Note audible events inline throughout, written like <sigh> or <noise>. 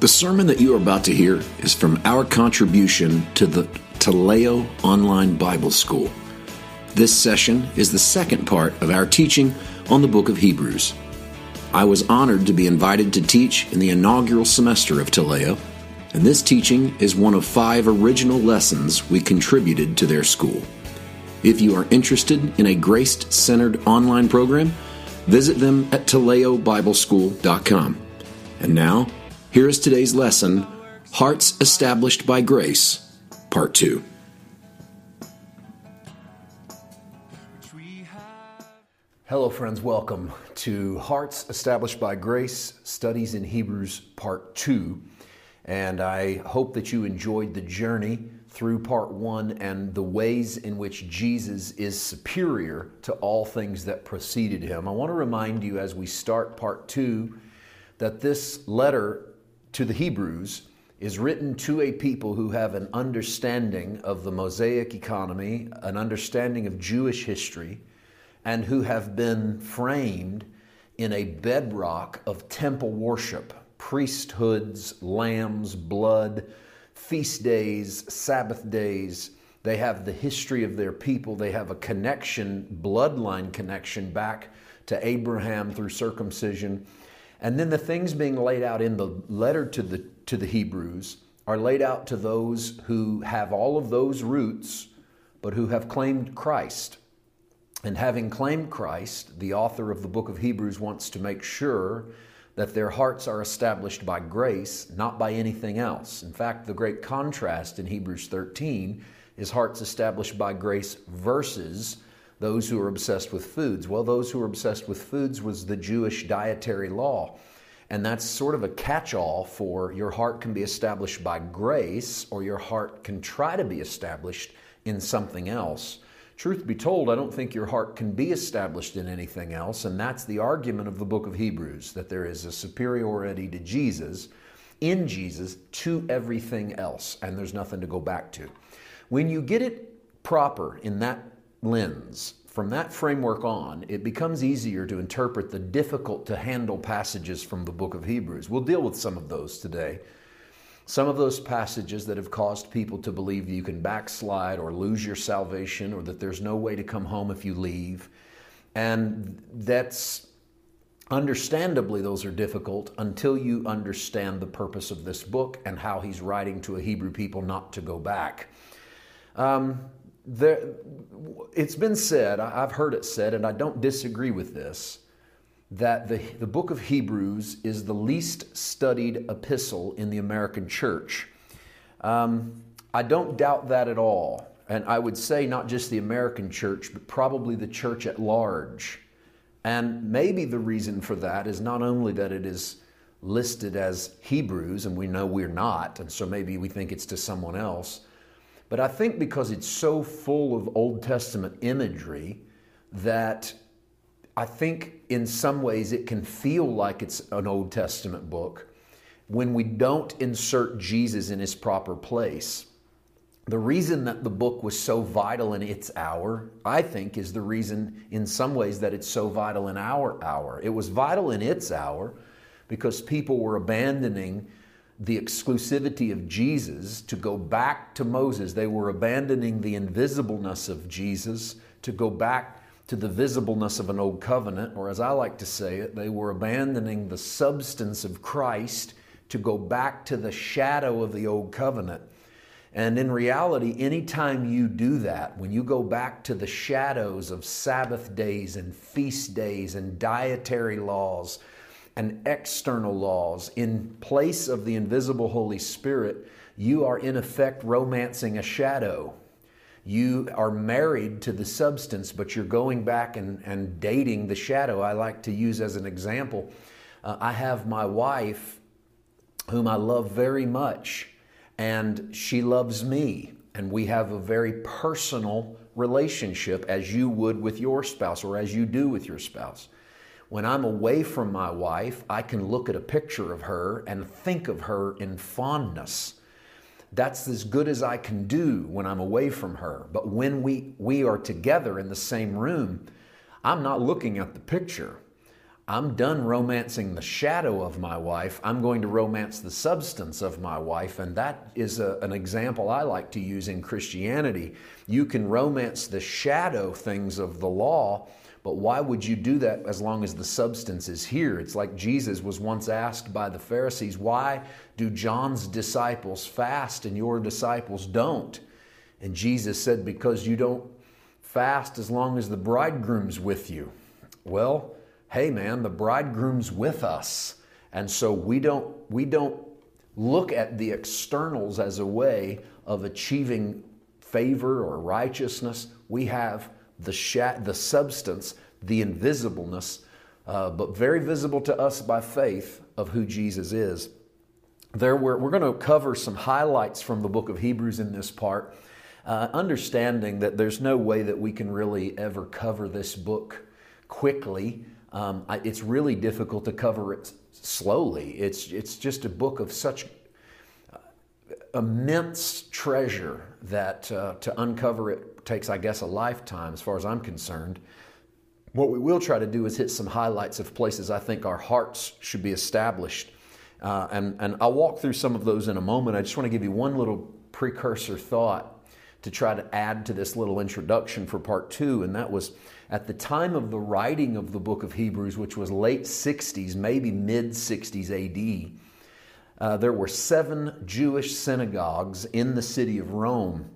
The sermon that you are about to hear is from our contribution to the Taleo Online Bible School. This session is the second part of our teaching on the book of Hebrews. I was honored to be invited to teach in the inaugural semester of Taleo, and this teaching is one of five original lessons we contributed to their school. If you are interested in a grace centered online program, visit them at TaleoBibleSchool.com. And now, here is today's lesson Hearts Established by Grace, Part 2. Hello, friends. Welcome to Hearts Established by Grace Studies in Hebrews, Part 2. And I hope that you enjoyed the journey through Part 1 and the ways in which Jesus is superior to all things that preceded him. I want to remind you as we start Part 2 that this letter to the Hebrews is written to a people who have an understanding of the Mosaic economy, an understanding of Jewish history, and who have been framed in a bedrock of temple worship, priesthoods, lambs, blood, feast days, Sabbath days. They have the history of their people. They have a connection, bloodline connection back to Abraham through circumcision and then the things being laid out in the letter to the, to the Hebrews are laid out to those who have all of those roots, but who have claimed Christ. And having claimed Christ, the author of the book of Hebrews wants to make sure that their hearts are established by grace, not by anything else. In fact, the great contrast in Hebrews 13 is hearts established by grace versus those who are obsessed with foods. Well, those who are obsessed with foods was the Jewish dietary law. And that's sort of a catch all for your heart can be established by grace or your heart can try to be established in something else. Truth be told, I don't think your heart can be established in anything else. And that's the argument of the book of Hebrews that there is a superiority to Jesus, in Jesus, to everything else. And there's nothing to go back to. When you get it proper in that lens, from that framework on, it becomes easier to interpret the difficult to handle passages from the book of Hebrews. We'll deal with some of those today. Some of those passages that have caused people to believe you can backslide or lose your salvation or that there's no way to come home if you leave. And that's understandably, those are difficult until you understand the purpose of this book and how he's writing to a Hebrew people not to go back. Um, there, it's been said, I've heard it said, and I don't disagree with this, that the, the book of Hebrews is the least studied epistle in the American church. Um, I don't doubt that at all. And I would say not just the American church, but probably the church at large. And maybe the reason for that is not only that it is listed as Hebrews, and we know we're not, and so maybe we think it's to someone else but I think because it's so full of Old Testament imagery that I think in some ways it can feel like it's an Old Testament book when we don't insert Jesus in his proper place. The reason that the book was so vital in its hour, I think, is the reason in some ways that it's so vital in our hour. It was vital in its hour because people were abandoning the exclusivity of Jesus to go back to Moses. They were abandoning the invisibleness of Jesus to go back to the visibleness of an old covenant, or as I like to say it, they were abandoning the substance of Christ to go back to the shadow of the old covenant. And in reality, anytime you do that, when you go back to the shadows of Sabbath days and feast days and dietary laws, and external laws in place of the invisible Holy Spirit, you are in effect romancing a shadow. You are married to the substance, but you're going back and, and dating the shadow. I like to use as an example uh, I have my wife, whom I love very much, and she loves me. And we have a very personal relationship as you would with your spouse or as you do with your spouse. When I'm away from my wife, I can look at a picture of her and think of her in fondness. That's as good as I can do when I'm away from her. But when we, we are together in the same room, I'm not looking at the picture. I'm done romancing the shadow of my wife. I'm going to romance the substance of my wife. And that is a, an example I like to use in Christianity. You can romance the shadow things of the law, but why would you do that as long as the substance is here? It's like Jesus was once asked by the Pharisees, Why do John's disciples fast and your disciples don't? And Jesus said, Because you don't fast as long as the bridegroom's with you. Well, hey man, the bridegroom's with us. And so we don't we don't look at the externals as a way of achieving favor or righteousness. We have the shat, the substance, the invisibleness, uh, but very visible to us by faith of who Jesus is. There we're, we're going to cover some highlights from the book of Hebrews in this part, uh, understanding that there's no way that we can really ever cover this book quickly. Um, I, it's really difficult to cover it slowly. It's, it's just a book of such uh, immense treasure that uh, to uncover it takes, I guess, a lifetime as far as I'm concerned. What we will try to do is hit some highlights of places I think our hearts should be established. Uh, and, and I'll walk through some of those in a moment. I just want to give you one little precursor thought to try to add to this little introduction for part two, and that was at the time of the writing of the book of Hebrews, which was late 60s, maybe mid 60s AD, uh, there were seven Jewish synagogues in the city of Rome.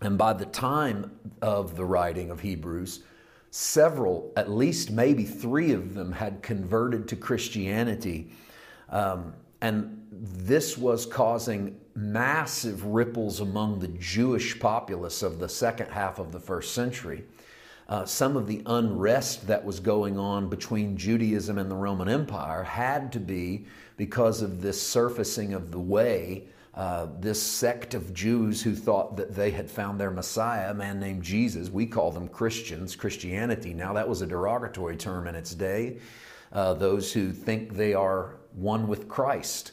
And by the time of the writing of Hebrews, several, at least maybe three of them, had converted to Christianity. Um, and this was causing massive ripples among the Jewish populace of the second half of the first century uh, some of the unrest that was going on between Judaism and the Roman Empire had to be because of this surfacing of the way. Uh, this sect of Jews who thought that they had found their Messiah, a man named Jesus. We call them Christians, Christianity. Now, that was a derogatory term in its day. Uh, those who think they are one with Christ.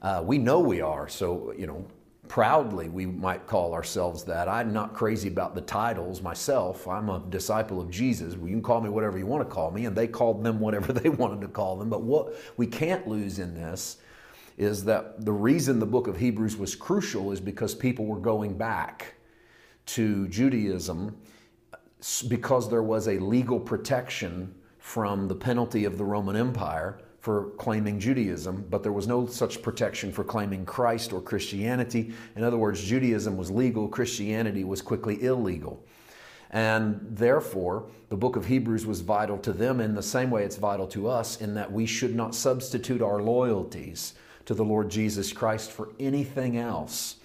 Uh, we know we are, so, you know, proudly we might call ourselves that. I'm not crazy about the titles myself. I'm a disciple of Jesus. You can call me whatever you want to call me, and they called them whatever <laughs> they wanted to call them. But what we can't lose in this is that the reason the book of Hebrews was crucial is because people were going back to Judaism because there was a legal protection from the penalty of the Roman Empire for claiming Judaism, but there was no such protection for claiming Christ or Christianity. In other words, Judaism was legal, Christianity was quickly illegal. And therefore, the book of Hebrews was vital to them in the same way it's vital to us, in that we should not substitute our loyalties to the Lord Jesus Christ for anything else.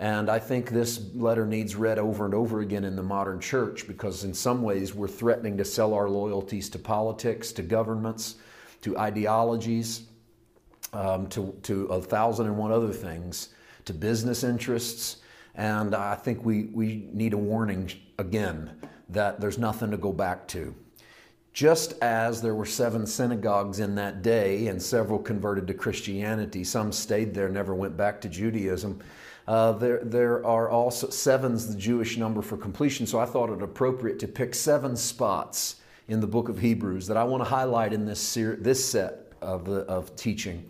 And I think this letter needs read over and over again in the modern church because, in some ways, we're threatening to sell our loyalties to politics, to governments, to ideologies, um, to, to a thousand and one other things, to business interests. And I think we, we need a warning again that there's nothing to go back to. Just as there were seven synagogues in that day and several converted to Christianity, some stayed there, never went back to Judaism. Uh, there, there are also seven's the Jewish number for completion, so I thought it appropriate to pick seven spots in the book of Hebrews that I want to highlight in this, ser- this set of, the, of teaching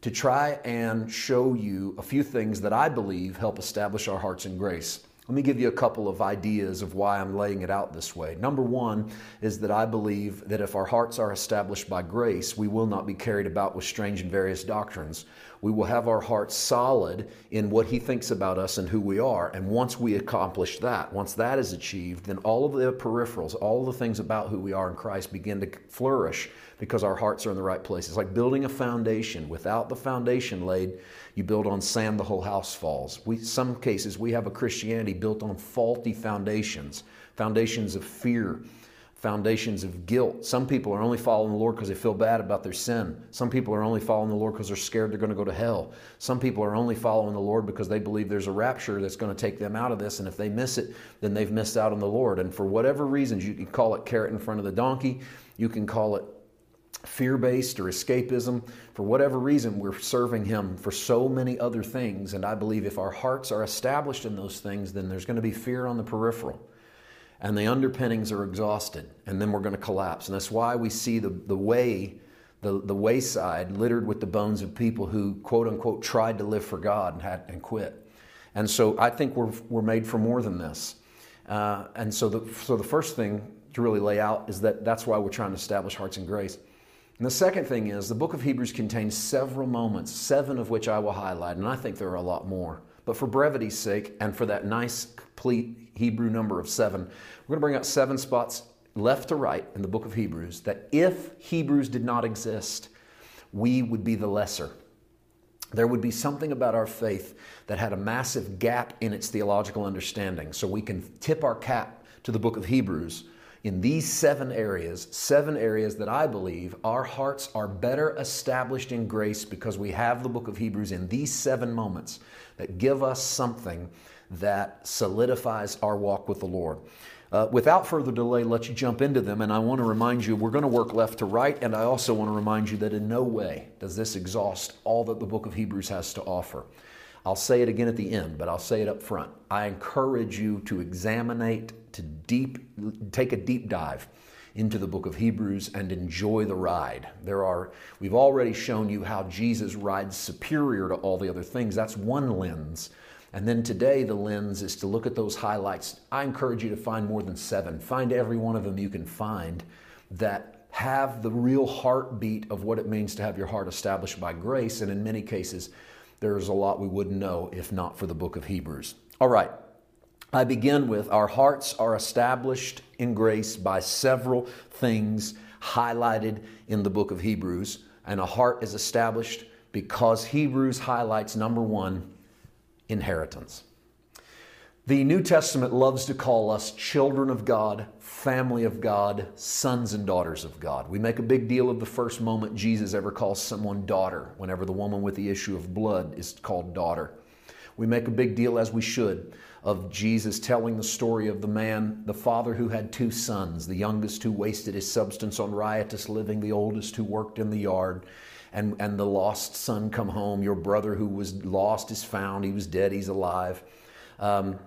to try and show you a few things that I believe help establish our hearts in grace. Let me give you a couple of ideas of why I'm laying it out this way. Number one is that I believe that if our hearts are established by grace, we will not be carried about with strange and various doctrines. We will have our hearts solid in what He thinks about us and who we are. And once we accomplish that, once that is achieved, then all of the peripherals, all of the things about who we are in Christ begin to flourish because our hearts are in the right place. It's like building a foundation. Without the foundation laid, you build on sand, the whole house falls. We, some cases, we have a Christianity built on faulty foundations, foundations of fear, foundations of guilt. Some people are only following the Lord because they feel bad about their sin. Some people are only following the Lord because they're scared they're going to go to hell. Some people are only following the Lord because they believe there's a rapture that's going to take them out of this, and if they miss it, then they've missed out on the Lord. And for whatever reasons, you can call it carrot in front of the donkey, you can call it fear based or escapism. For whatever reason, we're serving Him for so many other things. And I believe if our hearts are established in those things, then there's going to be fear on the peripheral. and the underpinnings are exhausted, and then we're going to collapse. And that's why we see the, the way, the, the wayside littered with the bones of people who, quote unquote, tried to live for God and, had, and quit. And so I think we're, we're made for more than this. Uh, and so the, so the first thing to really lay out is that that's why we're trying to establish hearts and grace. And the second thing is the book of Hebrews contains several moments, seven of which I will highlight, and I think there are a lot more. But for brevity's sake, and for that nice, complete Hebrew number of seven, we're going to bring out seven spots left to right in the book of Hebrews that if Hebrews did not exist, we would be the lesser. There would be something about our faith that had a massive gap in its theological understanding. So we can tip our cap to the book of Hebrews in these seven areas, seven areas that I believe our hearts are better established in grace because we have the book of Hebrews in these seven moments that give us something that solidifies our walk with the Lord. Uh, without further delay, let's jump into them. And I want to remind you, we're going to work left to right. And I also want to remind you that in no way does this exhaust all that the book of Hebrews has to offer. I'll say it again at the end, but I'll say it up front. I encourage you to examine, to deep, take a deep dive into the book of Hebrews and enjoy the ride. There are, we've already shown you how Jesus rides superior to all the other things. That's one lens. And then today, the lens is to look at those highlights. I encourage you to find more than seven. Find every one of them you can find that have the real heartbeat of what it means to have your heart established by grace. And in many cases, there's a lot we wouldn't know if not for the book of Hebrews. All right, I begin with our hearts are established in grace by several things highlighted in the book of Hebrews. And a heart is established because Hebrews highlights number one, inheritance. The New Testament loves to call us children of God, family of God, sons and daughters of God. We make a big deal of the first moment Jesus ever calls someone daughter, whenever the woman with the issue of blood is called daughter. We make a big deal, as we should, of Jesus telling the story of the man, the father who had two sons, the youngest who wasted his substance on riotous living, the oldest who worked in the yard. And, and the lost son come home. Your brother who was lost is found. He was dead. He's alive. Um,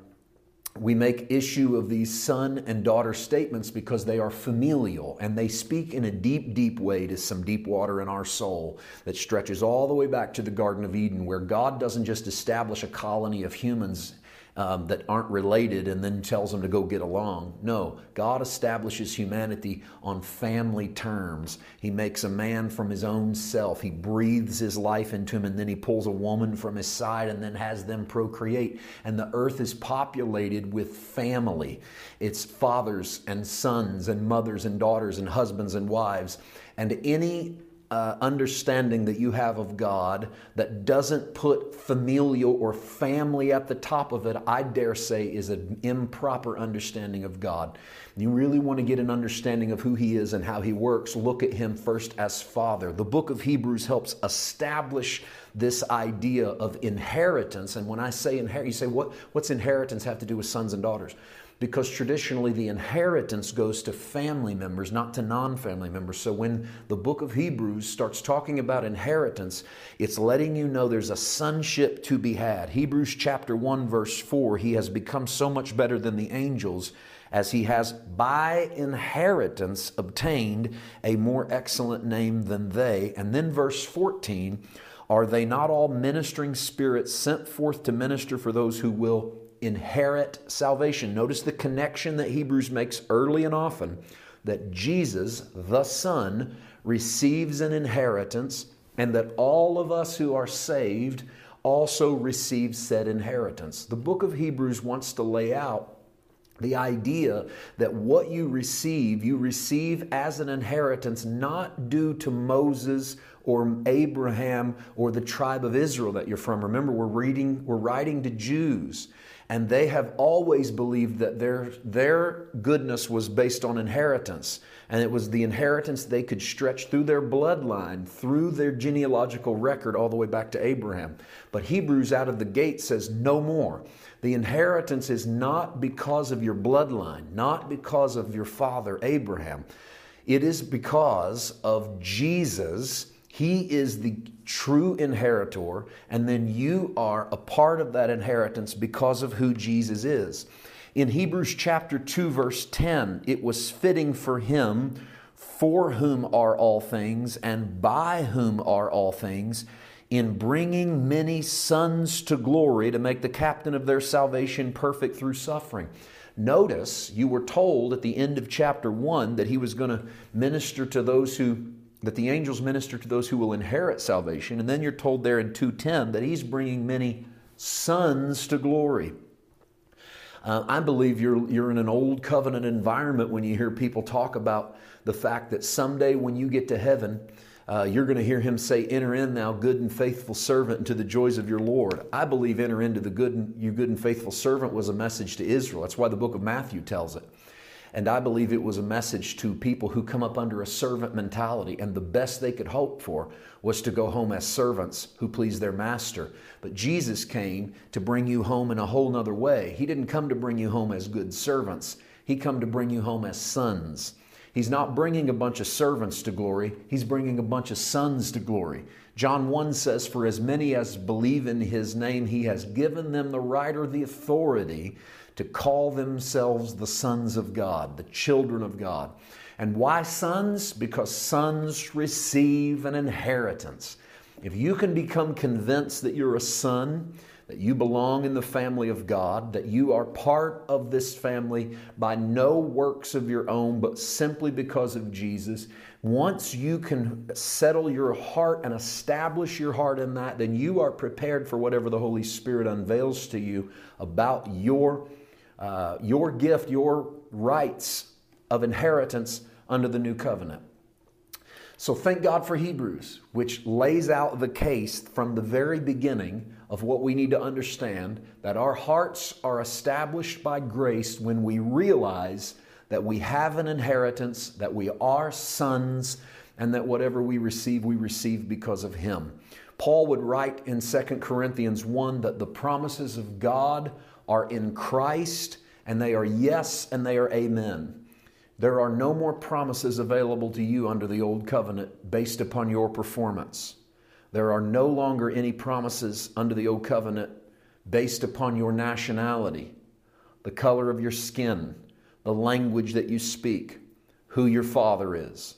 we make issue of these son and daughter statements because they are familial and they speak in a deep, deep way to some deep water in our soul that stretches all the way back to the Garden of Eden, where God doesn't just establish a colony of humans um, that aren't related and then tells them to go get along. No, God establishes humanity on family terms. He makes a man from his own self. He breathes his life into him and then he pulls a woman from his side and then has them procreate. And the earth is populated with family. It's fathers and sons and mothers and daughters and husbands and wives. And any uh, understanding that you have of God that doesn't put familial or family at the top of it, I dare say, is an improper understanding of God. You really want to get an understanding of who He is and how He works, look at Him first as Father. The book of Hebrews helps establish this idea of inheritance. And when I say inheritance, you say, what, what's inheritance have to do with sons and daughters? Because traditionally the inheritance goes to family members, not to non family members. So when the book of Hebrews starts talking about inheritance, it's letting you know there's a sonship to be had. Hebrews chapter 1, verse 4 He has become so much better than the angels as he has by inheritance obtained a more excellent name than they. And then verse 14 Are they not all ministering spirits sent forth to minister for those who will inherit salvation. Notice the connection that Hebrews makes early and often that Jesus, the Son, receives an inheritance, and that all of us who are saved also receive said inheritance. The book of Hebrews wants to lay out the idea that what you receive, you receive as an inheritance, not due to Moses or Abraham or the tribe of Israel that you're from. Remember, we're reading, we're writing to Jews and they have always believed that their, their goodness was based on inheritance. And it was the inheritance they could stretch through their bloodline, through their genealogical record, all the way back to Abraham. But Hebrews out of the gate says, no more. The inheritance is not because of your bloodline, not because of your father Abraham. It is because of Jesus he is the true inheritor, and then you are a part of that inheritance because of who Jesus is. In Hebrews chapter 2, verse 10, it was fitting for him, for whom are all things, and by whom are all things, in bringing many sons to glory to make the captain of their salvation perfect through suffering. Notice you were told at the end of chapter 1 that he was going to minister to those who that the angels minister to those who will inherit salvation and then you're told there in 2:10 that he's bringing many sons to glory. Uh, I believe you're, you're in an old covenant environment when you hear people talk about the fact that someday when you get to heaven, uh, you're going to hear him say, Enter in, thou good and faithful servant, into the joys of your Lord. I believe enter into the good and, you good and faithful servant was a message to Israel. That's why the book of Matthew tells it. And I believe it was a message to people who come up under a servant mentality, and the best they could hope for was to go home as servants who please their master. But Jesus came to bring you home in a whole nother way. He didn't come to bring you home as good servants, He come to bring you home as sons. He's not bringing a bunch of servants to glory, he's bringing a bunch of sons to glory. John 1 says, For as many as believe in his name, he has given them the right or the authority to call themselves the sons of God, the children of God. And why sons? Because sons receive an inheritance. If you can become convinced that you're a son, that you belong in the family of God, that you are part of this family by no works of your own, but simply because of Jesus. Once you can settle your heart and establish your heart in that, then you are prepared for whatever the Holy Spirit unveils to you about your, uh, your gift, your rights of inheritance under the new covenant. So thank God for Hebrews, which lays out the case from the very beginning of what we need to understand that our hearts are established by grace when we realize that we have an inheritance, that we are sons, and that whatever we receive, we receive because of Him. Paul would write in 2 Corinthians 1 that the promises of God are in Christ and they are yes and they are amen. There are no more promises available to you under the old covenant based upon your performance. There are no longer any promises under the old covenant based upon your nationality, the color of your skin, the language that you speak, who your father is.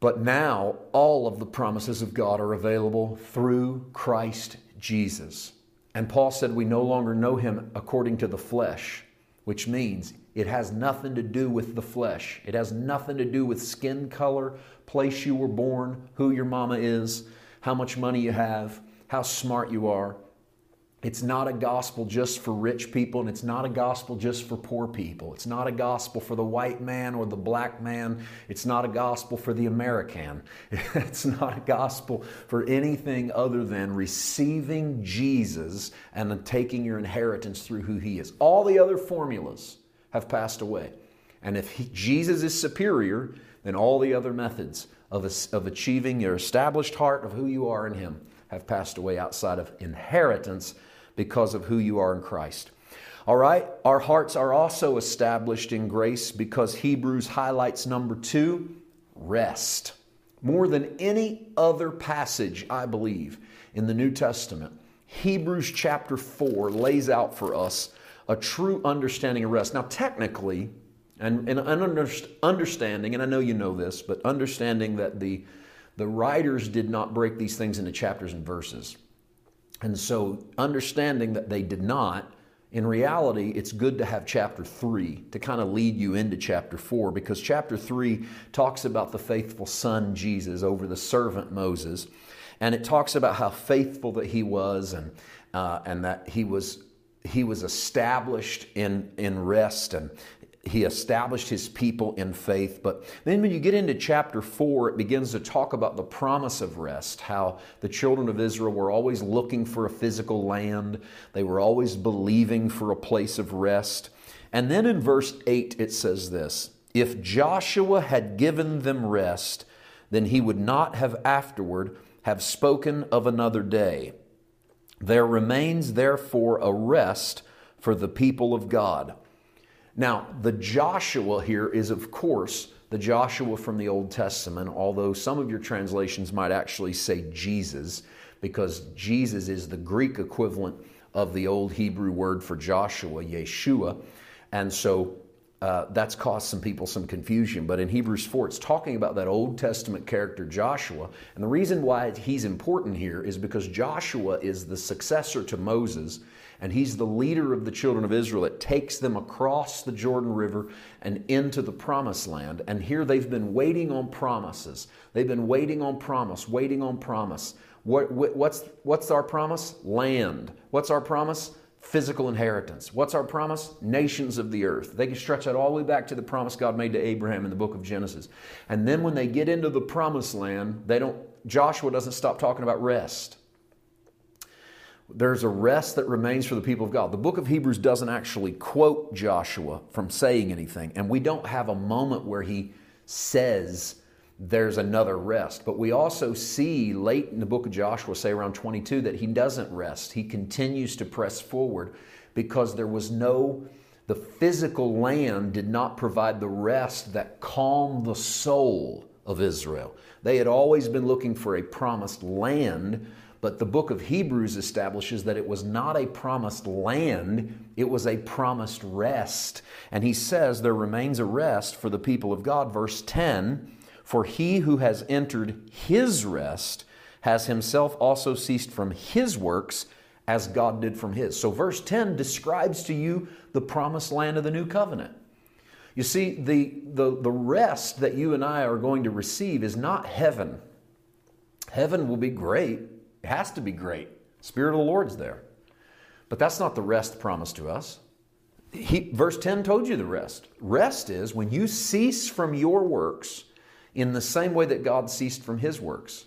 But now all of the promises of God are available through Christ Jesus. And Paul said we no longer know him according to the flesh, which means it has nothing to do with the flesh. It has nothing to do with skin color, place you were born, who your mama is, how much money you have, how smart you are. It's not a gospel just for rich people, and it's not a gospel just for poor people. It's not a gospel for the white man or the black man. It's not a gospel for the American. <laughs> It's not a gospel for anything other than receiving Jesus and taking your inheritance through who he is. All the other formulas have passed away. And if he, Jesus is superior, then all the other methods of, of achieving your established heart of who you are in Him have passed away outside of inheritance because of who you are in Christ. All right, our hearts are also established in grace because Hebrews highlights number two rest. More than any other passage, I believe, in the New Testament, Hebrews chapter 4 lays out for us a true understanding of rest. Now, technically, and, and understanding, and I know you know this, but understanding that the, the writers did not break these things into chapters and verses. And so, understanding that they did not, in reality, it's good to have chapter 3 to kind of lead you into chapter 4 because chapter 3 talks about the faithful son Jesus over the servant Moses. And it talks about how faithful that he was and, uh, and that he was he was established in, in rest and he established his people in faith. But then when you get into chapter 4, it begins to talk about the promise of rest, how the children of Israel were always looking for a physical land, they were always believing for a place of rest. And then in verse 8, it says this If Joshua had given them rest, then he would not have afterward have spoken of another day. There remains, therefore, a rest for the people of God. Now, the Joshua here is, of course, the Joshua from the Old Testament, although some of your translations might actually say Jesus, because Jesus is the Greek equivalent of the old Hebrew word for Joshua, Yeshua. And so uh, that's caused some people some confusion. But in Hebrews 4, it's talking about that Old Testament character, Joshua. And the reason why he's important here is because Joshua is the successor to Moses, and he's the leader of the children of Israel. It takes them across the Jordan River and into the promised land. And here they've been waiting on promises. They've been waiting on promise, waiting on promise. What, what's, what's our promise? Land. What's our promise? Physical inheritance. What's our promise? Nations of the earth. They can stretch that all the way back to the promise God made to Abraham in the book of Genesis. And then when they get into the promised land, they don't Joshua doesn't stop talking about rest. There's a rest that remains for the people of God. The book of Hebrews doesn't actually quote Joshua from saying anything, and we don't have a moment where he says there's another rest. But we also see late in the book of Joshua, say around 22, that he doesn't rest. He continues to press forward because there was no, the physical land did not provide the rest that calmed the soul of Israel. They had always been looking for a promised land, but the book of Hebrews establishes that it was not a promised land, it was a promised rest. And he says there remains a rest for the people of God. Verse 10 for he who has entered his rest has himself also ceased from his works as God did from his. So, verse 10 describes to you the promised land of the new covenant. You see, the, the, the rest that you and I are going to receive is not heaven. Heaven will be great, it has to be great. Spirit of the Lord's there. But that's not the rest promised to us. He, verse 10 told you the rest. Rest is when you cease from your works in the same way that God ceased from his works.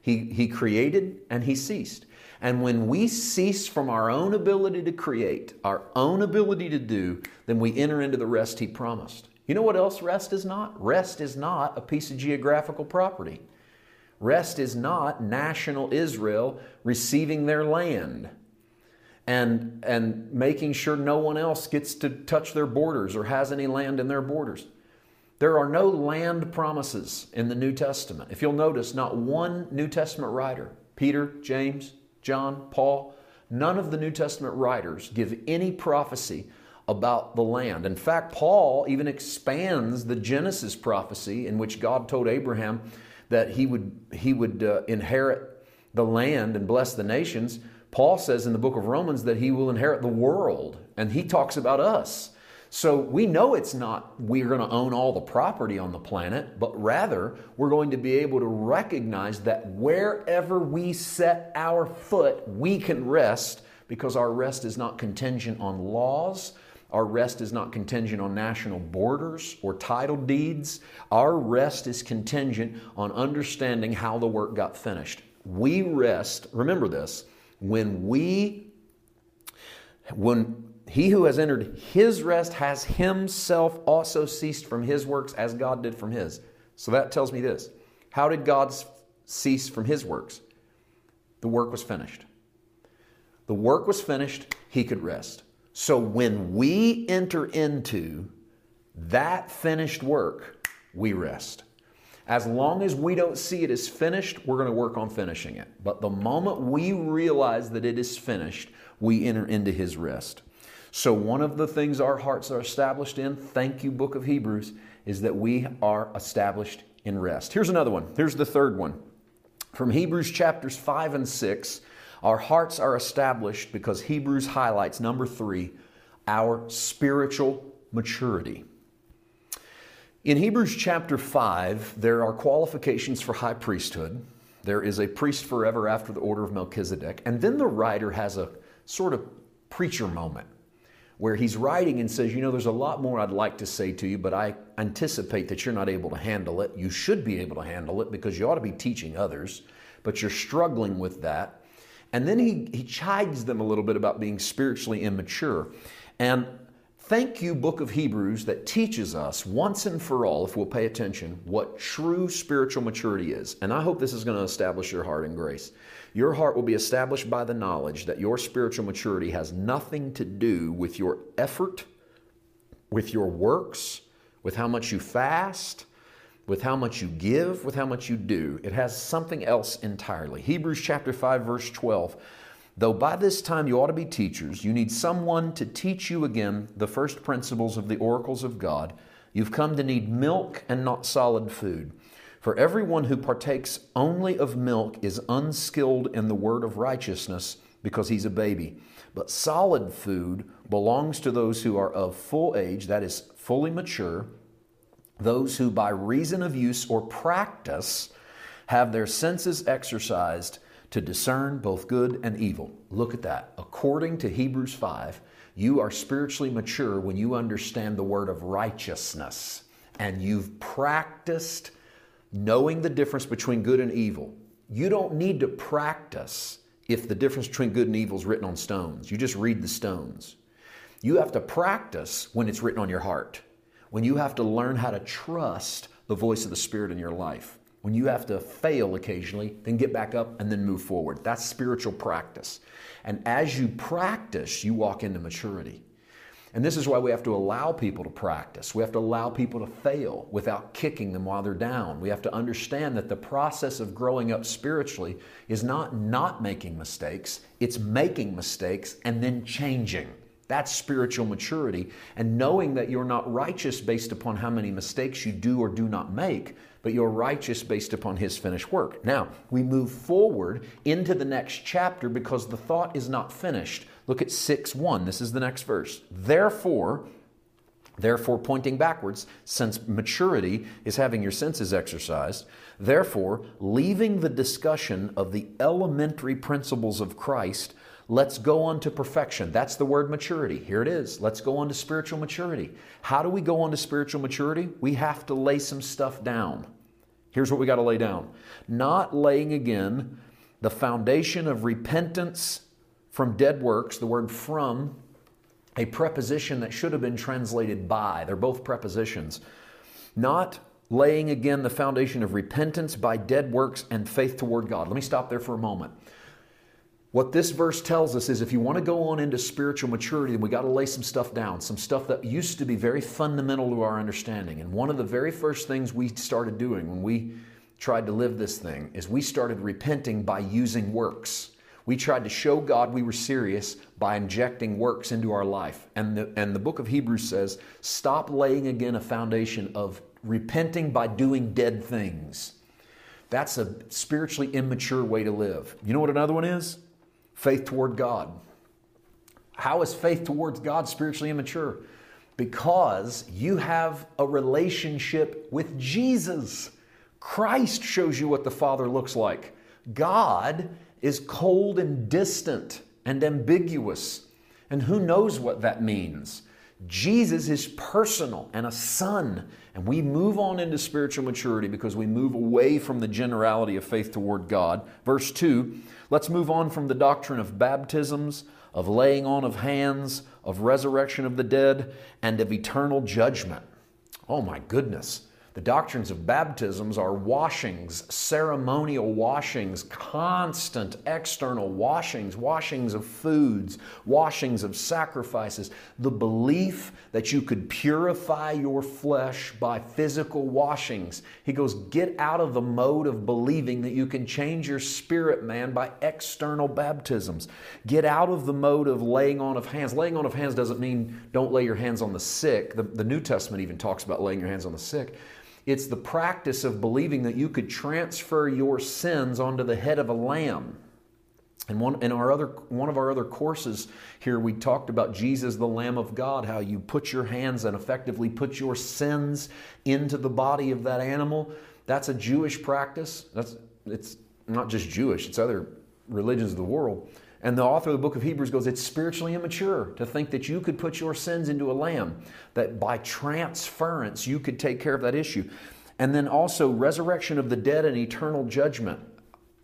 He, he created and he ceased. And when we cease from our own ability to create, our own ability to do, then we enter into the rest he promised. You know what else rest is not? Rest is not a piece of geographical property. Rest is not national Israel receiving their land and, and making sure no one else gets to touch their borders or has any land in their borders. There are no land promises in the New Testament. If you'll notice, not one New Testament writer, Peter, James, John, Paul, none of the New Testament writers give any prophecy about the land. In fact, Paul even expands the Genesis prophecy in which God told Abraham that he would, he would uh, inherit the land and bless the nations. Paul says in the book of Romans that he will inherit the world, and he talks about us. So we know it's not we're going to own all the property on the planet, but rather we're going to be able to recognize that wherever we set our foot, we can rest because our rest is not contingent on laws. Our rest is not contingent on national borders or title deeds. Our rest is contingent on understanding how the work got finished. We rest, remember this, when we when he who has entered his rest has himself also ceased from his works as God did from his. So that tells me this. How did God cease from his works? The work was finished. The work was finished, he could rest. So when we enter into that finished work, we rest. As long as we don't see it as finished, we're going to work on finishing it. But the moment we realize that it is finished, we enter into his rest. So, one of the things our hearts are established in, thank you, book of Hebrews, is that we are established in rest. Here's another one. Here's the third one. From Hebrews chapters 5 and 6, our hearts are established because Hebrews highlights number three, our spiritual maturity. In Hebrews chapter 5, there are qualifications for high priesthood. There is a priest forever after the order of Melchizedek. And then the writer has a sort of preacher moment where he's writing and says, You know, there's a lot more I'd like to say to you, but I anticipate that you're not able to handle it. You should be able to handle it because you ought to be teaching others, but you're struggling with that. And then he, he chides them a little bit about being spiritually immature. And thank you, book of Hebrews, that teaches us once and for all, if we'll pay attention, what true spiritual maturity is. And I hope this is going to establish your heart in grace. Your heart will be established by the knowledge that your spiritual maturity has nothing to do with your effort, with your works, with how much you fast, with how much you give, with how much you do. It has something else entirely. Hebrews chapter 5 verse 12 Though by this time you ought to be teachers, you need someone to teach you again the first principles of the oracles of God. You've come to need milk and not solid food. For everyone who partakes only of milk is unskilled in the word of righteousness because he's a baby. But solid food belongs to those who are of full age, that is, fully mature, those who by reason of use or practice have their senses exercised to discern both good and evil. Look at that. According to Hebrews 5, you are spiritually mature when you understand the word of righteousness and you've practiced knowing the difference between good and evil. You don't need to practice if the difference between good and evil is written on stones. You just read the stones. You have to practice when it's written on your heart, when you have to learn how to trust the voice of the Spirit in your life. When you have to fail occasionally, then get back up and then move forward. That's spiritual practice. And as you practice, you walk into maturity. And this is why we have to allow people to practice. We have to allow people to fail without kicking them while they're down. We have to understand that the process of growing up spiritually is not not making mistakes, it's making mistakes and then changing. That's spiritual maturity. And knowing that you're not righteous based upon how many mistakes you do or do not make, but you're righteous based upon his finished work. Now, we move forward into the next chapter because the thought is not finished. Look at 6 1. This is the next verse. Therefore, Therefore, pointing backwards, since maturity is having your senses exercised, therefore, leaving the discussion of the elementary principles of Christ, Let's go on to perfection. That's the word maturity. Here it is. Let's go on to spiritual maturity. How do we go on to spiritual maturity? We have to lay some stuff down. Here's what we got to lay down not laying again the foundation of repentance from dead works, the word from, a preposition that should have been translated by. They're both prepositions. Not laying again the foundation of repentance by dead works and faith toward God. Let me stop there for a moment. What this verse tells us is if you want to go on into spiritual maturity, then we got to lay some stuff down, some stuff that used to be very fundamental to our understanding. And one of the very first things we started doing when we tried to live this thing is we started repenting by using works. We tried to show God we were serious by injecting works into our life. And the, and the book of Hebrews says, stop laying again a foundation of repenting by doing dead things. That's a spiritually immature way to live. You know what another one is? faith toward God. How is faith towards God spiritually immature? Because you have a relationship with Jesus. Christ shows you what the Father looks like. God is cold and distant and ambiguous. And who knows what that means? Jesus is personal and a son. And we move on into spiritual maturity because we move away from the generality of faith toward God. Verse 2 Let's move on from the doctrine of baptisms, of laying on of hands, of resurrection of the dead, and of eternal judgment. Oh my goodness. The doctrines of baptisms are washings, ceremonial washings, constant external washings, washings of foods, washings of sacrifices. The belief that you could purify your flesh by physical washings. He goes, get out of the mode of believing that you can change your spirit, man, by external baptisms. Get out of the mode of laying on of hands. Laying on of hands doesn't mean don't lay your hands on the sick. The, the New Testament even talks about laying your hands on the sick. It's the practice of believing that you could transfer your sins onto the head of a lamb. And one in our other one of our other courses here, we talked about Jesus, the Lamb of God, how you put your hands and effectively put your sins into the body of that animal. That's a Jewish practice. That's it's not just Jewish; it's other religions of the world. And the author of the book of Hebrews goes, It's spiritually immature to think that you could put your sins into a lamb, that by transference you could take care of that issue. And then also resurrection of the dead and eternal judgment.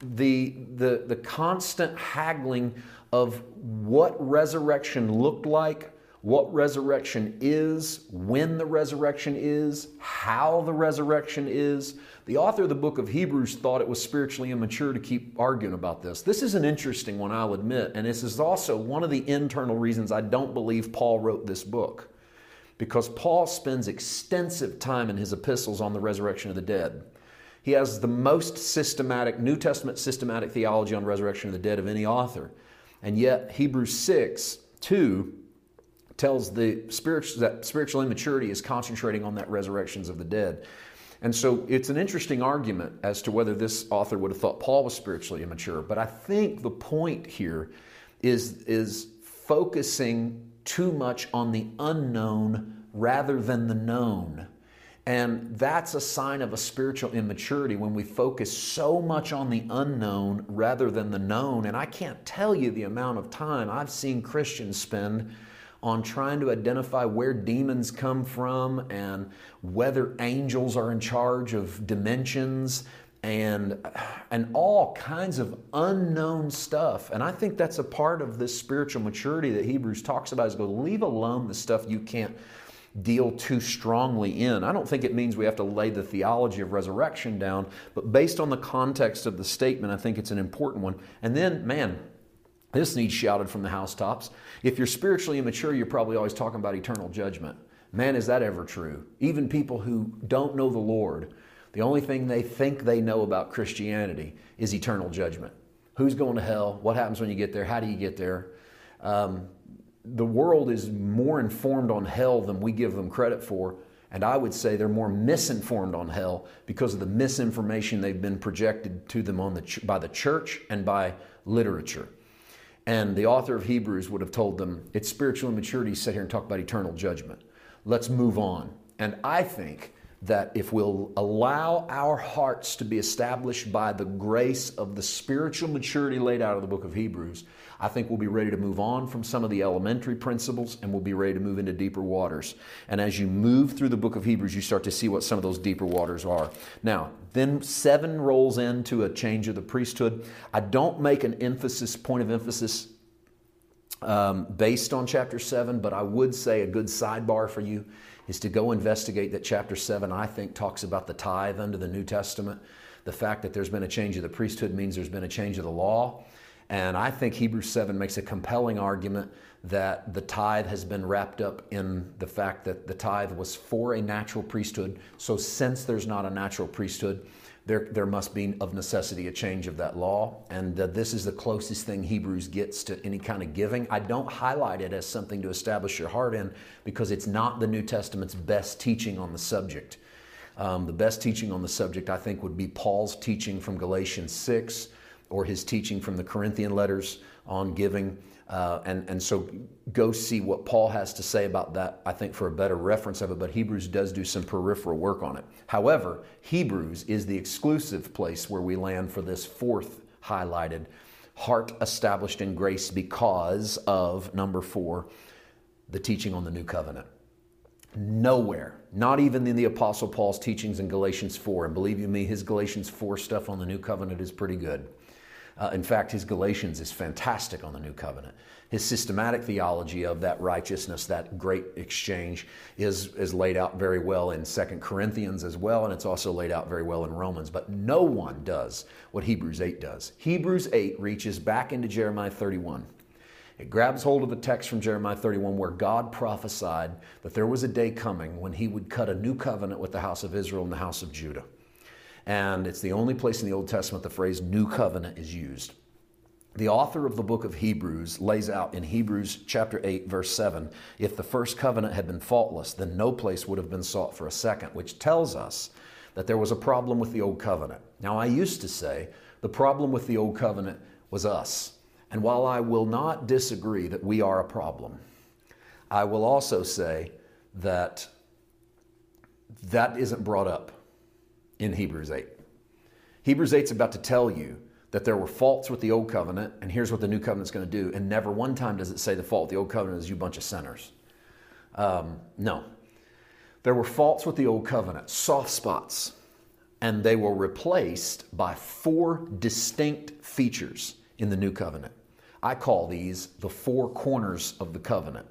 The, the, the constant haggling of what resurrection looked like, what resurrection is, when the resurrection is, how the resurrection is. The author of the book of Hebrews thought it was spiritually immature to keep arguing about this. This is an interesting one, I'll admit, and this is also one of the internal reasons I don't believe Paul wrote this book. Because Paul spends extensive time in his epistles on the resurrection of the dead. He has the most systematic, New Testament systematic theology on resurrection of the dead of any author. And yet, Hebrews 6 2 tells the spiritual, that spiritual immaturity is concentrating on that resurrections of the dead. And so it's an interesting argument as to whether this author would have thought Paul was spiritually immature. But I think the point here is, is focusing too much on the unknown rather than the known. And that's a sign of a spiritual immaturity when we focus so much on the unknown rather than the known. And I can't tell you the amount of time I've seen Christians spend on trying to identify where demons come from and whether angels are in charge of dimensions and and all kinds of unknown stuff. And i think that's a part of this spiritual maturity that hebrews talks about is go leave alone the stuff you can't deal too strongly in. I don't think it means we have to lay the theology of resurrection down but based on the context of the statement i think it's an important one. And then man this needs shouted from the housetops. If you're spiritually immature, you're probably always talking about eternal judgment. Man, is that ever true? Even people who don't know the Lord, the only thing they think they know about Christianity is eternal judgment. Who's going to hell? What happens when you get there? How do you get there? Um, the world is more informed on hell than we give them credit for. And I would say they're more misinformed on hell because of the misinformation they've been projected to them on the, by the church and by literature. And the author of Hebrews would have told them it's spiritual immaturity sit here and talk about eternal judgment. Let's move on. And I think that if we'll allow our hearts to be established by the grace of the spiritual maturity laid out of the book of Hebrews, I think we'll be ready to move on from some of the elementary principles and we'll be ready to move into deeper waters. And as you move through the book of Hebrews, you start to see what some of those deeper waters are. Now, then seven rolls into a change of the priesthood. I don't make an emphasis, point of emphasis um, based on chapter 7, but I would say a good sidebar for you is to go investigate that chapter 7, I think, talks about the tithe under the New Testament. The fact that there's been a change of the priesthood means there's been a change of the law. And I think Hebrews 7 makes a compelling argument that the tithe has been wrapped up in the fact that the tithe was for a natural priesthood. So, since there's not a natural priesthood, there, there must be of necessity a change of that law. And uh, this is the closest thing Hebrews gets to any kind of giving. I don't highlight it as something to establish your heart in because it's not the New Testament's best teaching on the subject. Um, the best teaching on the subject, I think, would be Paul's teaching from Galatians 6 or his teaching from the Corinthian letters on giving. Uh, and, and so go see what Paul has to say about that, I think, for a better reference of it. But Hebrews does do some peripheral work on it. However, Hebrews is the exclusive place where we land for this fourth highlighted heart established in grace because of number four, the teaching on the new covenant. Nowhere, not even in the Apostle Paul's teachings in Galatians 4, and believe you me, his Galatians 4 stuff on the new covenant is pretty good. Uh, in fact, his Galatians is fantastic on the new covenant. His systematic theology of that righteousness, that great exchange, is, is laid out very well in Second Corinthians as well, and it's also laid out very well in Romans. But no one does what Hebrews 8 does. Hebrews 8 reaches back into Jeremiah 31. It grabs hold of the text from Jeremiah 31 where God prophesied that there was a day coming when he would cut a new covenant with the house of Israel and the house of Judah. And it's the only place in the Old Testament the phrase new covenant is used. The author of the book of Hebrews lays out in Hebrews chapter 8, verse 7 if the first covenant had been faultless, then no place would have been sought for a second, which tells us that there was a problem with the old covenant. Now, I used to say the problem with the old covenant was us. And while I will not disagree that we are a problem, I will also say that that isn't brought up in Hebrews 8. Hebrews 8 is about to tell you that there were faults with the old covenant, and here's what the new covenant is going to do. And never one time does it say the fault the old covenant is you bunch of sinners. Um, no. There were faults with the old covenant, soft spots, and they were replaced by four distinct features in the new covenant. I call these the four corners of the covenant.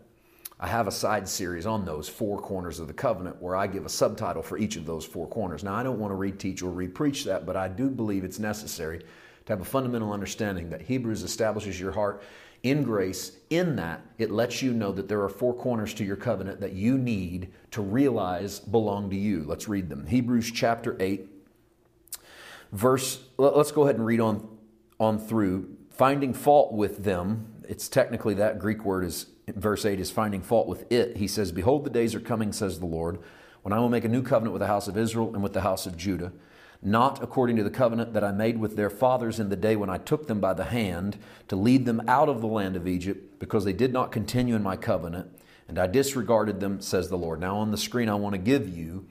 I have a side series on those four corners of the covenant where I give a subtitle for each of those four corners. Now, I don't want to reteach or repreach that, but I do believe it's necessary to have a fundamental understanding that Hebrews establishes your heart in grace. In that, it lets you know that there are four corners to your covenant that you need to realize belong to you. Let's read them. Hebrews chapter 8, verse, let's go ahead and read on, on through. Finding fault with them it's technically that Greek word is, verse 8, is finding fault with it. He says, Behold, the days are coming, says the Lord, when I will make a new covenant with the house of Israel and with the house of Judah, not according to the covenant that I made with their fathers in the day when I took them by the hand to lead them out of the land of Egypt, because they did not continue in my covenant, and I disregarded them, says the Lord. Now, on the screen, I want to give you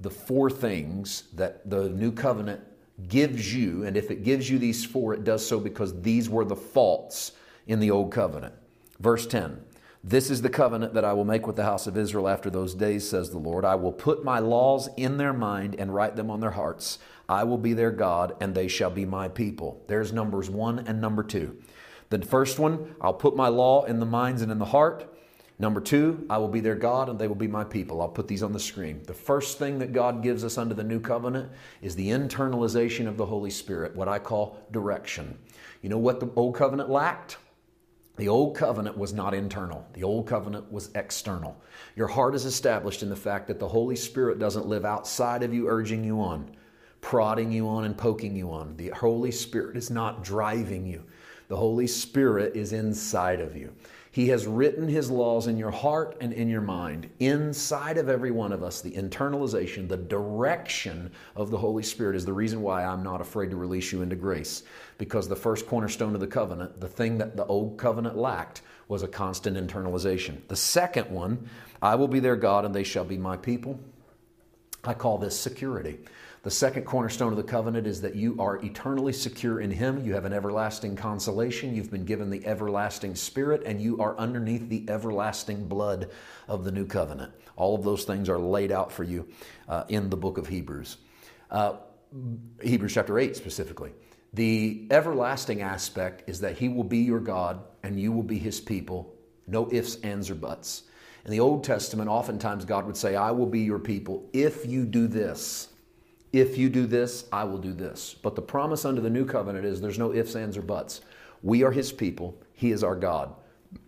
the four things that the new covenant gives you, and if it gives you these four, it does so because these were the faults in the old covenant. Verse 10 This is the covenant that I will make with the house of Israel after those days, says the Lord. I will put my laws in their mind and write them on their hearts. I will be their God, and they shall be my people. There's numbers one and number two. The first one, I'll put my law in the minds and in the heart. Number two, I will be their God and they will be my people. I'll put these on the screen. The first thing that God gives us under the new covenant is the internalization of the Holy Spirit, what I call direction. You know what the old covenant lacked? The old covenant was not internal, the old covenant was external. Your heart is established in the fact that the Holy Spirit doesn't live outside of you, urging you on, prodding you on, and poking you on. The Holy Spirit is not driving you, the Holy Spirit is inside of you. He has written His laws in your heart and in your mind. Inside of every one of us, the internalization, the direction of the Holy Spirit is the reason why I'm not afraid to release you into grace. Because the first cornerstone of the covenant, the thing that the old covenant lacked, was a constant internalization. The second one, I will be their God and they shall be my people. I call this security. The second cornerstone of the covenant is that you are eternally secure in Him. You have an everlasting consolation. You've been given the everlasting Spirit, and you are underneath the everlasting blood of the new covenant. All of those things are laid out for you uh, in the book of Hebrews. Uh, Hebrews chapter 8 specifically. The everlasting aspect is that He will be your God and you will be His people. No ifs, ands, or buts. In the Old Testament, oftentimes God would say, I will be your people if you do this. If you do this, I will do this. But the promise under the new covenant is there's no ifs, ands, or buts. We are his people, he is our God.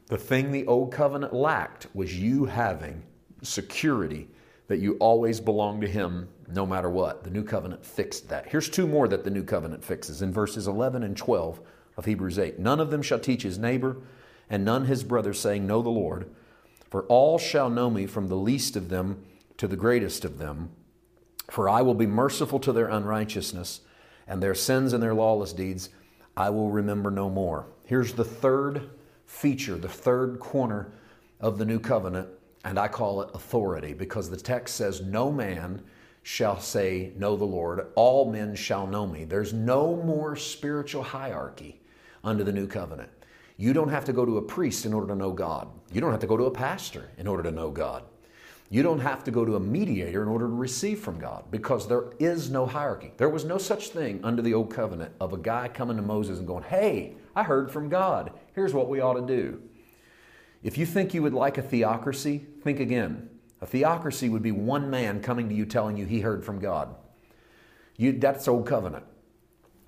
The thing the old covenant lacked was you having security that you always belong to him no matter what. The new covenant fixed that. Here's two more that the new covenant fixes in verses 11 and 12 of Hebrews 8. None of them shall teach his neighbor, and none his brother, saying, Know the Lord. For all shall know me from the least of them to the greatest of them. For I will be merciful to their unrighteousness, and their sins and their lawless deeds I will remember no more. Here's the third feature, the third corner of the new covenant, and I call it authority because the text says, No man shall say, Know the Lord, all men shall know me. There's no more spiritual hierarchy under the new covenant. You don't have to go to a priest in order to know God. You don't have to go to a pastor in order to know God. You don't have to go to a mediator in order to receive from God because there is no hierarchy. There was no such thing under the old covenant of a guy coming to Moses and going, Hey, I heard from God. Here's what we ought to do. If you think you would like a theocracy, think again. A theocracy would be one man coming to you telling you he heard from God. You, that's old covenant.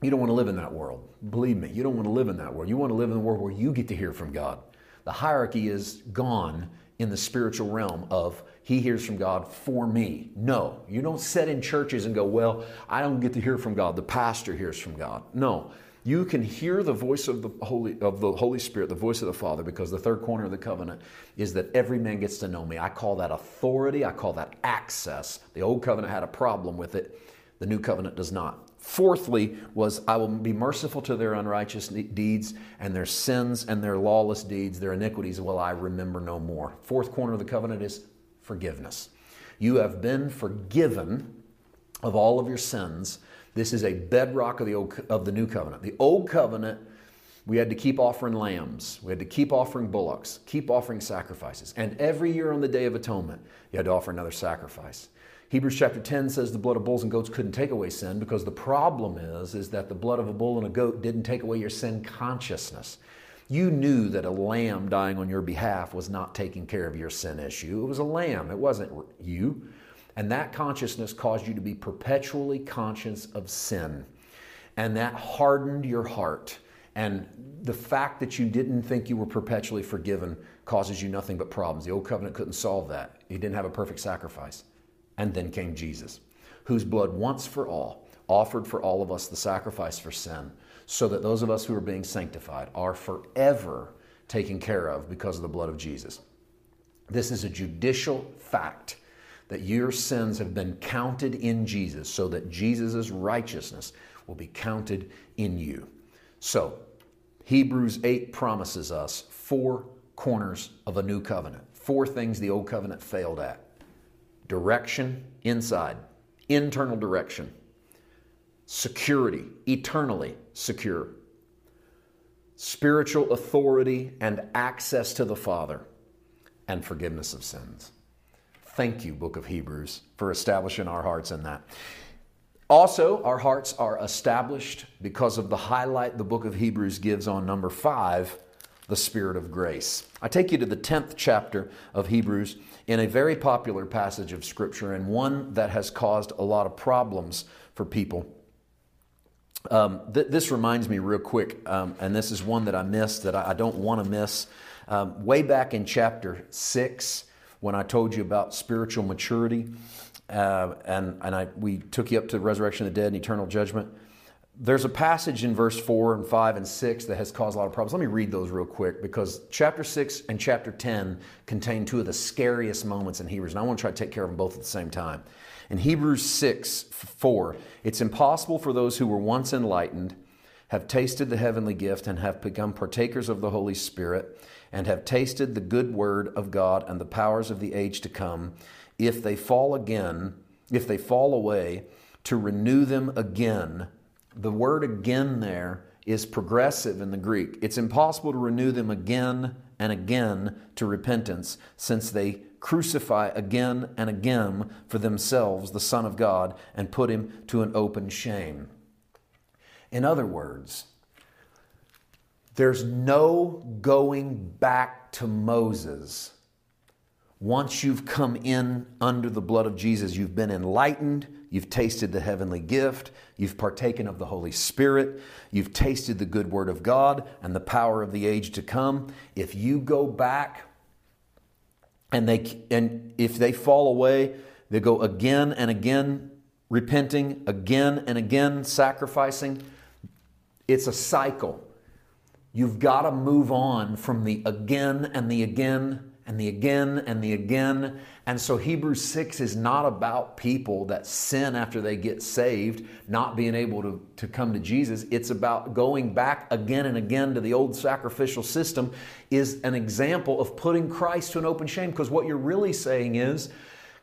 You don't want to live in that world. Believe me, you don't want to live in that world. You want to live in the world where you get to hear from God. The hierarchy is gone in the spiritual realm of he hears from God for me. No, you don't sit in churches and go, well, I don't get to hear from God. The pastor hears from God. No, you can hear the voice of the Holy of the Holy Spirit, the voice of the Father, because the third corner of the covenant is that every man gets to know me. I call that authority. I call that access. The old covenant had a problem with it. The new covenant does not. Fourthly, was I will be merciful to their unrighteous deeds and their sins and their lawless deeds, their iniquities will I remember no more. Fourth corner of the covenant is forgiveness. You have been forgiven of all of your sins. This is a bedrock of the, old, of the new covenant. The old covenant, we had to keep offering lambs, we had to keep offering bullocks, keep offering sacrifices. And every year on the Day of Atonement, you had to offer another sacrifice. Hebrews chapter 10 says the blood of bulls and goats couldn't take away sin because the problem is, is that the blood of a bull and a goat didn't take away your sin consciousness. You knew that a lamb dying on your behalf was not taking care of your sin issue. It was a lamb, it wasn't you. And that consciousness caused you to be perpetually conscious of sin. And that hardened your heart. And the fact that you didn't think you were perpetually forgiven causes you nothing but problems. The old covenant couldn't solve that. He didn't have a perfect sacrifice. And then came Jesus, whose blood once for all offered for all of us the sacrifice for sin so that those of us who are being sanctified are forever taken care of because of the blood of Jesus. This is a judicial fact that your sins have been counted in Jesus so that Jesus' righteousness will be counted in you. So, Hebrews 8 promises us four corners of a new covenant, four things the old covenant failed at direction inside, internal direction, security, eternally secure, spiritual authority and access to the Father, and forgiveness of sins. Thank you, Book of Hebrews, for establishing our hearts in that. Also, our hearts are established because of the highlight the book of Hebrews gives on number five, the Spirit of grace. I take you to the 10th chapter of Hebrews in a very popular passage of Scripture and one that has caused a lot of problems for people. Um, th- this reminds me, real quick, um, and this is one that I missed that I, I don't want to miss. Um, way back in chapter 6, when I told you about spiritual maturity, uh, and, and I, we took you up to the resurrection of the dead and eternal judgment. There's a passage in verse 4 and 5 and 6 that has caused a lot of problems. Let me read those real quick because chapter 6 and chapter 10 contain two of the scariest moments in Hebrews, and I want to try to take care of them both at the same time. In Hebrews 6 4, it's impossible for those who were once enlightened, have tasted the heavenly gift, and have become partakers of the Holy Spirit, and have tasted the good word of God and the powers of the age to come if they fall again, if they fall away, to renew them again. The word again there is progressive in the Greek. It's impossible to renew them again and again to repentance since they crucify again and again for themselves the Son of God and put him to an open shame. In other words, there's no going back to Moses once you've come in under the blood of Jesus, you've been enlightened, you've tasted the heavenly gift, you've partaken of the Holy Spirit, you've tasted the good word of God and the power of the age to come. If you go back and they and if they fall away, they go again and again repenting, again and again sacrificing. It's a cycle. You've got to move on from the again and the again and the again and the again. And so Hebrews 6 is not about people that sin after they get saved, not being able to, to come to Jesus. It's about going back again and again to the old sacrificial system, is an example of putting Christ to an open shame. Because what you're really saying is,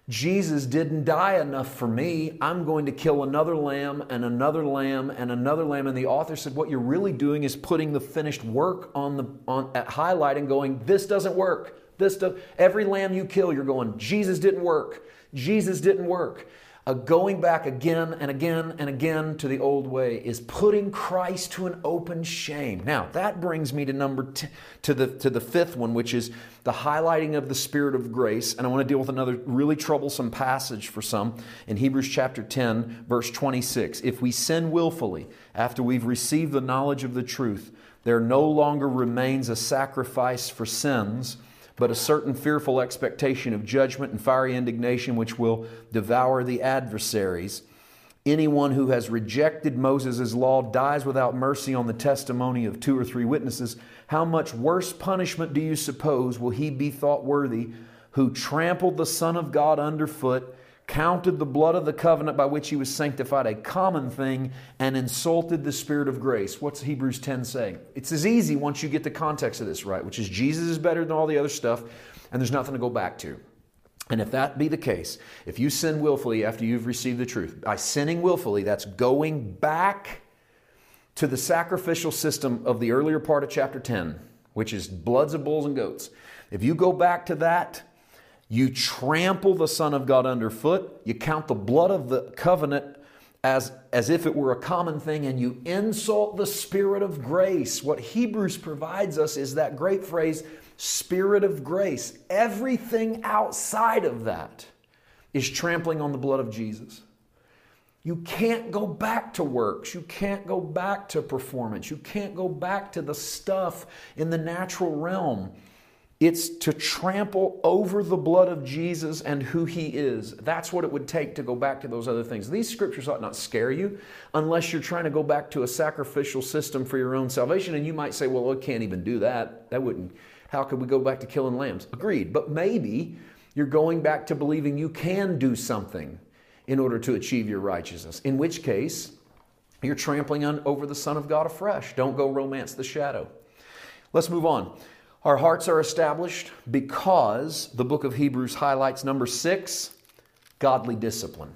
Jesus didn't die enough for me. I'm going to kill another lamb and another lamb and another lamb. And the author said, What you're really doing is putting the finished work on the on at highlight and going, This doesn't work. This stuff. Every lamb you kill, you're going, Jesus didn't work. Jesus didn't work. Going back again and again and again to the old way is putting Christ to an open shame. Now that brings me to number t- to the to the fifth one, which is the highlighting of the Spirit of grace. And I want to deal with another really troublesome passage for some in Hebrews chapter 10, verse 26. If we sin willfully after we've received the knowledge of the truth, there no longer remains a sacrifice for sins but a certain fearful expectation of judgment and fiery indignation which will devour the adversaries. Anyone who has rejected Moses' law dies without mercy on the testimony of two or three witnesses. How much worse punishment do you suppose will he be thought worthy who trampled the Son of God underfoot? Counted the blood of the covenant by which he was sanctified a common thing, and insulted the Spirit of grace. What's Hebrews 10 saying? It's as easy once you get the context of this right, which is Jesus is better than all the other stuff, and there's nothing to go back to. And if that be the case, if you sin willfully after you've received the truth, by sinning willfully, that's going back to the sacrificial system of the earlier part of chapter 10, which is bloods of bulls and goats. If you go back to that, you trample the Son of God underfoot. You count the blood of the covenant as, as if it were a common thing, and you insult the Spirit of grace. What Hebrews provides us is that great phrase, Spirit of grace. Everything outside of that is trampling on the blood of Jesus. You can't go back to works. You can't go back to performance. You can't go back to the stuff in the natural realm It's to trample over the blood of Jesus and who he is. That's what it would take to go back to those other things. These scriptures ought not scare you unless you're trying to go back to a sacrificial system for your own salvation. And you might say, well, I can't even do that. That wouldn't, how could we go back to killing lambs? Agreed. But maybe you're going back to believing you can do something in order to achieve your righteousness, in which case, you're trampling on over the Son of God afresh. Don't go romance the shadow. Let's move on. Our hearts are established because the book of Hebrews highlights number six godly discipline.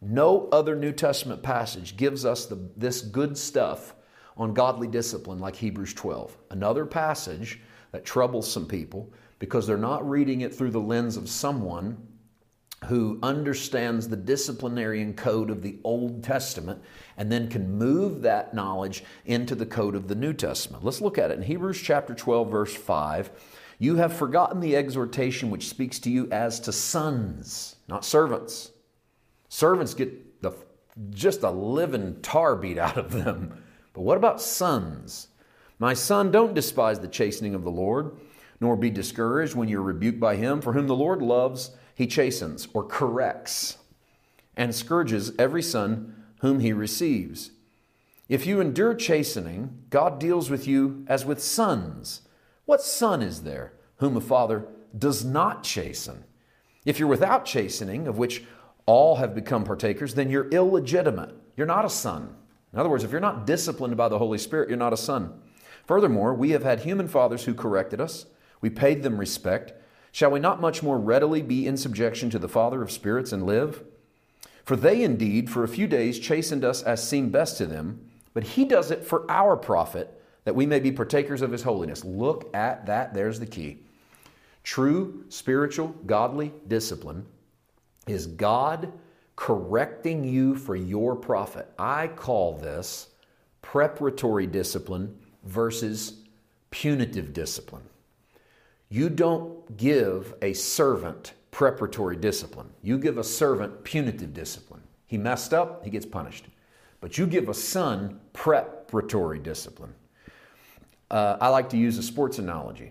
No other New Testament passage gives us the, this good stuff on godly discipline like Hebrews 12. Another passage that troubles some people because they're not reading it through the lens of someone who understands the disciplinarian code of the Old Testament and then can move that knowledge into the code of the New Testament. Let's look at it in Hebrews chapter 12 verse 5. You have forgotten the exhortation which speaks to you as to sons, not servants. Servants get the, just a living tar beat out of them. But what about sons? My son, don't despise the chastening of the Lord, nor be discouraged when you're rebuked by him, for whom the Lord loves he chastens or corrects and scourges every son whom he receives. If you endure chastening, God deals with you as with sons. What son is there whom a father does not chasten? If you're without chastening, of which all have become partakers, then you're illegitimate. You're not a son. In other words, if you're not disciplined by the Holy Spirit, you're not a son. Furthermore, we have had human fathers who corrected us. We paid them respect. Shall we not much more readily be in subjection to the Father of spirits and live? For they indeed for a few days chastened us as seemed best to them, but he does it for our profit, that we may be partakers of his holiness. Look at that, there's the key. True spiritual, godly discipline is God correcting you for your profit. I call this preparatory discipline versus punitive discipline. You don't give a servant preparatory discipline. You give a servant punitive discipline. He messed up, he gets punished. But you give a son preparatory discipline. Uh, I like to use a sports analogy.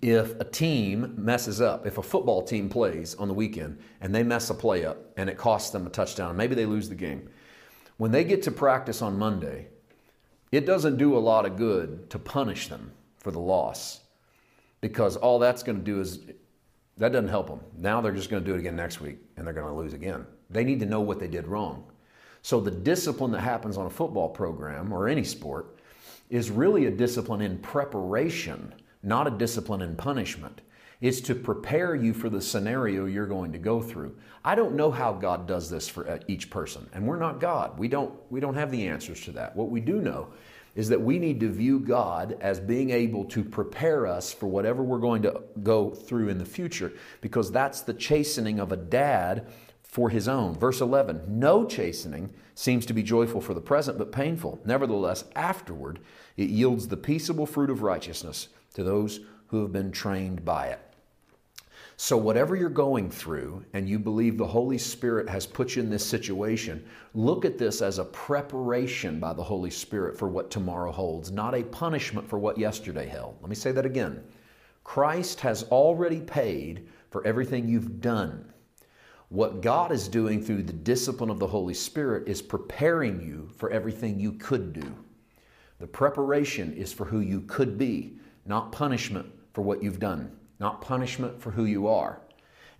If a team messes up, if a football team plays on the weekend and they mess a play up and it costs them a touchdown, maybe they lose the game, when they get to practice on Monday, it doesn't do a lot of good to punish them for the loss because all that's going to do is that doesn't help them. Now they're just going to do it again next week and they're going to lose again. They need to know what they did wrong. So the discipline that happens on a football program or any sport is really a discipline in preparation, not a discipline in punishment. It's to prepare you for the scenario you're going to go through. I don't know how God does this for uh, each person, and we're not God. We don't, we don't have the answers to that. What we do know is that we need to view God as being able to prepare us for whatever we're going to go through in the future, because that's the chastening of a dad for his own. Verse 11 No chastening seems to be joyful for the present, but painful. Nevertheless, afterward, it yields the peaceable fruit of righteousness to those who have been trained by it. So, whatever you're going through, and you believe the Holy Spirit has put you in this situation, look at this as a preparation by the Holy Spirit for what tomorrow holds, not a punishment for what yesterday held. Let me say that again. Christ has already paid for everything you've done. What God is doing through the discipline of the Holy Spirit is preparing you for everything you could do. The preparation is for who you could be, not punishment for what you've done not punishment for who you are.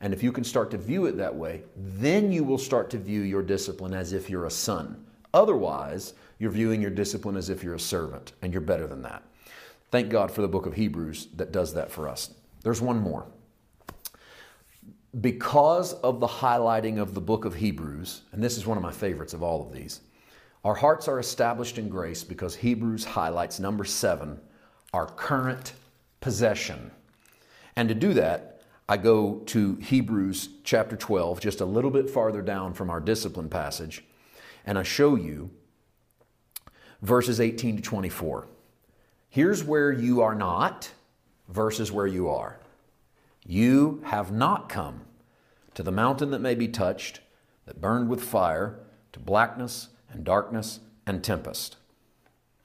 And if you can start to view it that way, then you will start to view your discipline as if you're a son. Otherwise, you're viewing your discipline as if you're a servant, and you're better than that. Thank God for the book of Hebrews that does that for us. There's one more. Because of the highlighting of the book of Hebrews, and this is one of my favorites of all of these, our hearts are established in grace because Hebrews highlights number seven, our current possession. And to do that, I go to Hebrews chapter 12, just a little bit farther down from our discipline passage, and I show you verses 18 to 24. Here's where you are not versus where you are. You have not come to the mountain that may be touched, that burned with fire, to blackness and darkness and tempest.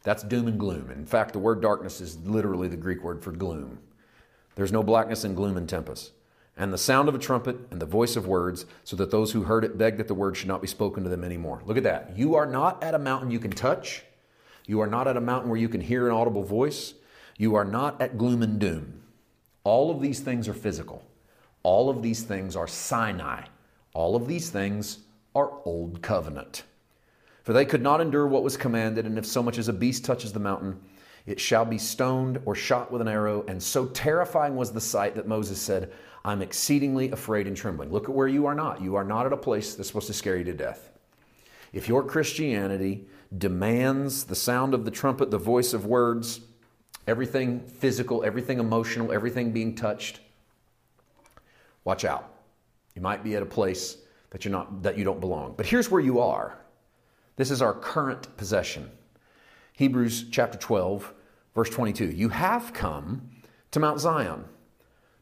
That's doom and gloom. In fact, the word darkness is literally the Greek word for gloom. There's no blackness and gloom and tempest. And the sound of a trumpet and the voice of words, so that those who heard it begged that the word should not be spoken to them anymore. Look at that. You are not at a mountain you can touch. You are not at a mountain where you can hear an audible voice. You are not at gloom and doom. All of these things are physical. All of these things are Sinai. All of these things are Old Covenant. For they could not endure what was commanded, and if so much as a beast touches the mountain, it shall be stoned or shot with an arrow. And so terrifying was the sight that Moses said, I'm exceedingly afraid and trembling. Look at where you are not. You are not at a place that's supposed to scare you to death. If your Christianity demands the sound of the trumpet, the voice of words, everything physical, everything emotional, everything being touched, watch out. You might be at a place that you're not that you don't belong. But here's where you are. This is our current possession. Hebrews chapter 12, verse 22. You have come to Mount Zion,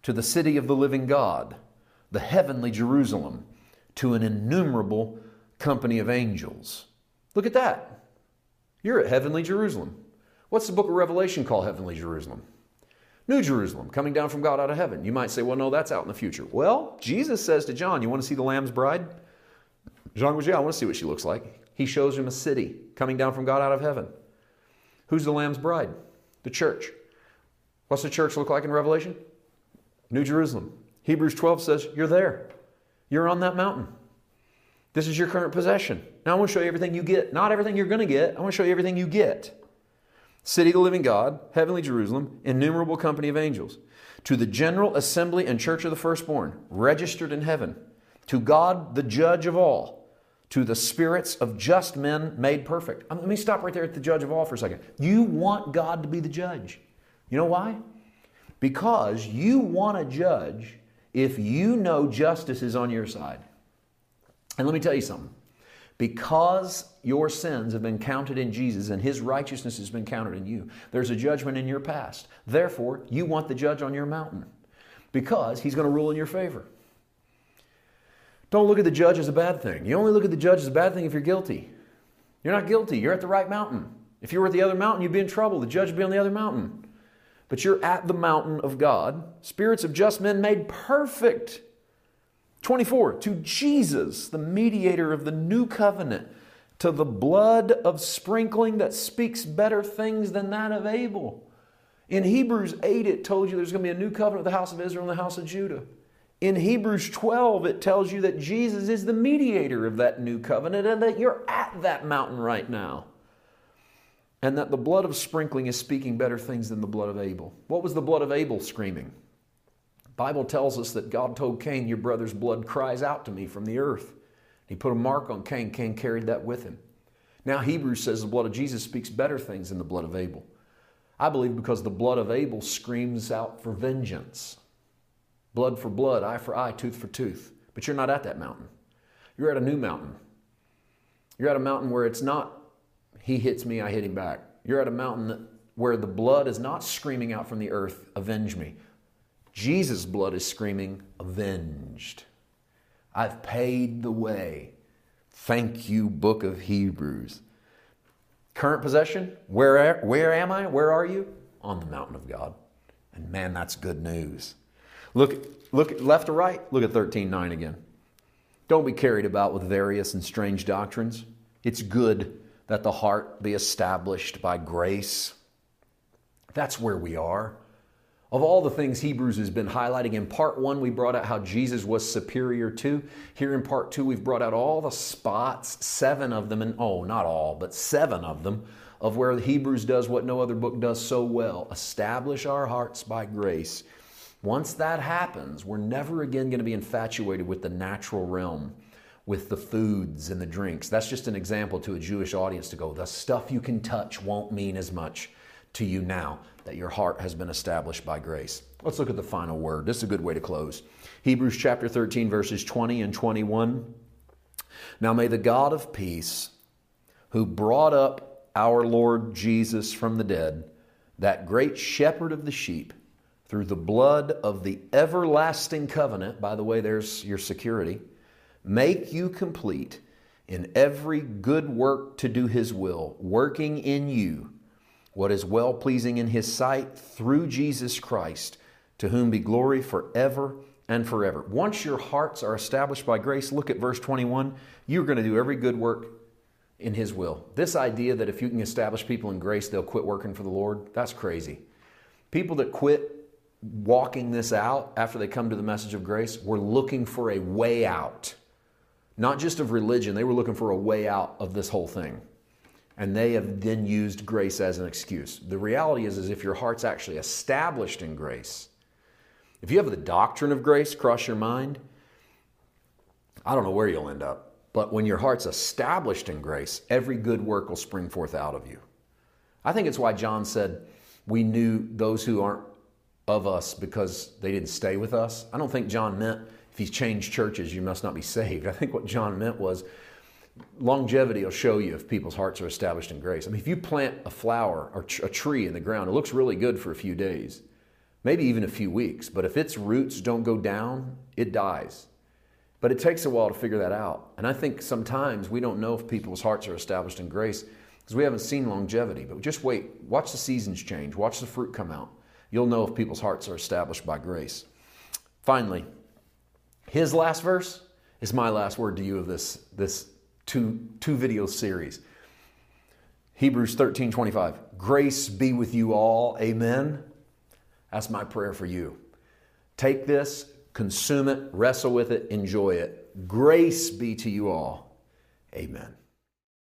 to the city of the living God, the heavenly Jerusalem, to an innumerable company of angels. Look at that. You're at heavenly Jerusalem. What's the book of Revelation called heavenly Jerusalem? New Jerusalem, coming down from God out of heaven. You might say, well, no, that's out in the future. Well, Jesus says to John, You want to see the Lamb's bride? John goes, Yeah, I want to see what she looks like. He shows him a city coming down from God out of heaven. Who's the Lamb's bride? The church. What's the church look like in Revelation? New Jerusalem. Hebrews 12 says, You're there. You're on that mountain. This is your current possession. Now I want to show you everything you get. Not everything you're going to get. I want to show you everything you get city of the living God, heavenly Jerusalem, innumerable company of angels, to the general assembly and church of the firstborn, registered in heaven, to God, the judge of all, to the spirits of just men made perfect. Um, let me stop right there at the judge of all for a second. You want God to be the judge. You know why? Because you want to judge if you know justice is on your side. And let me tell you something. Because your sins have been counted in Jesus and his righteousness has been counted in you, there's a judgment in your past. Therefore, you want the judge on your mountain because he's going to rule in your favor. Don't look at the judge as a bad thing. You only look at the judge as a bad thing if you're guilty. You're not guilty, you're at the right mountain. If you were at the other mountain, you'd be in trouble. The judge would be on the other mountain. But you're at the mountain of God, spirits of just men made perfect 24, to Jesus, the mediator of the new covenant, to the blood of sprinkling that speaks better things than that of Abel. In Hebrews 8, it told you there's going to be a new covenant with the house of Israel and the house of Judah. In Hebrews 12, it tells you that Jesus is the mediator of that new covenant and that you're at that mountain right now. And that the blood of sprinkling is speaking better things than the blood of Abel. What was the blood of Abel screaming? Bible tells us that God told Cain, Your brother's blood cries out to me from the earth. He put a mark on Cain. Cain carried that with him. Now, Hebrews says the blood of Jesus speaks better things than the blood of Abel. I believe because the blood of Abel screams out for vengeance blood for blood, eye for eye, tooth for tooth. But you're not at that mountain. You're at a new mountain. You're at a mountain where it's not, he hits me, I hit him back. You're at a mountain where the blood is not screaming out from the earth, avenge me. Jesus' blood is screaming, avenged. I've paid the way. Thank you, book of Hebrews. Current possession, where, where am I? Where are you? On the mountain of God. And man, that's good news. Look, look left or right, look at 13.9 again. Don't be carried about with various and strange doctrines. It's good that the heart be established by grace. That's where we are. Of all the things Hebrews has been highlighting, in part one, we brought out how Jesus was superior to. Here in part two, we've brought out all the spots, seven of them, and oh, not all, but seven of them, of where Hebrews does what no other book does so well establish our hearts by grace. Once that happens, we're never again going to be infatuated with the natural realm, with the foods and the drinks. That's just an example to a Jewish audience to go, the stuff you can touch won't mean as much to you now that your heart has been established by grace. Let's look at the final word. This is a good way to close. Hebrews chapter 13, verses 20 and 21. Now may the God of peace, who brought up our Lord Jesus from the dead, that great shepherd of the sheep, through the blood of the everlasting covenant, by the way, there's your security, make you complete in every good work to do his will, working in you what is well pleasing in His sight through Jesus Christ, to whom be glory forever and forever. Once your hearts are established by grace, look at verse 21, you're going to do every good work in His will. This idea that if you can establish people in grace, they'll quit working for the Lord, that's crazy. People that quit walking this out after they come to the message of grace were looking for a way out. Not just of religion, they were looking for a way out of this whole thing. And they have then used grace as an excuse. The reality is, is if your heart's actually established in grace, if you have the doctrine of grace cross your mind, I don't know where you'll end up. But when your heart's established in grace, every good work will spring forth out of you. I think it's why John said, We knew those who aren't of us because they didn't stay with us. I don't think John meant if he's changed churches, you must not be saved. <laughs> I think what John meant was longevity will show you if people's hearts are established in grace. I mean, if you plant a flower or a tree in the ground, it looks really good for a few days maybe even a few weeks. But if its roots don't go down, it dies. But it takes a while to figure that out. And I think sometimes we don't know if people's hearts are established in grace because we haven't seen longevity. But just wait, watch the seasons change, watch the fruit come out. You'll know if people's hearts are established by grace. Finally, his last verse is my last word to you of this, this two, two video series. Hebrews 13 25. Grace be with you all. Amen. That's my prayer for you. Take this, consume it, wrestle with it, enjoy it. Grace be to you all. Amen.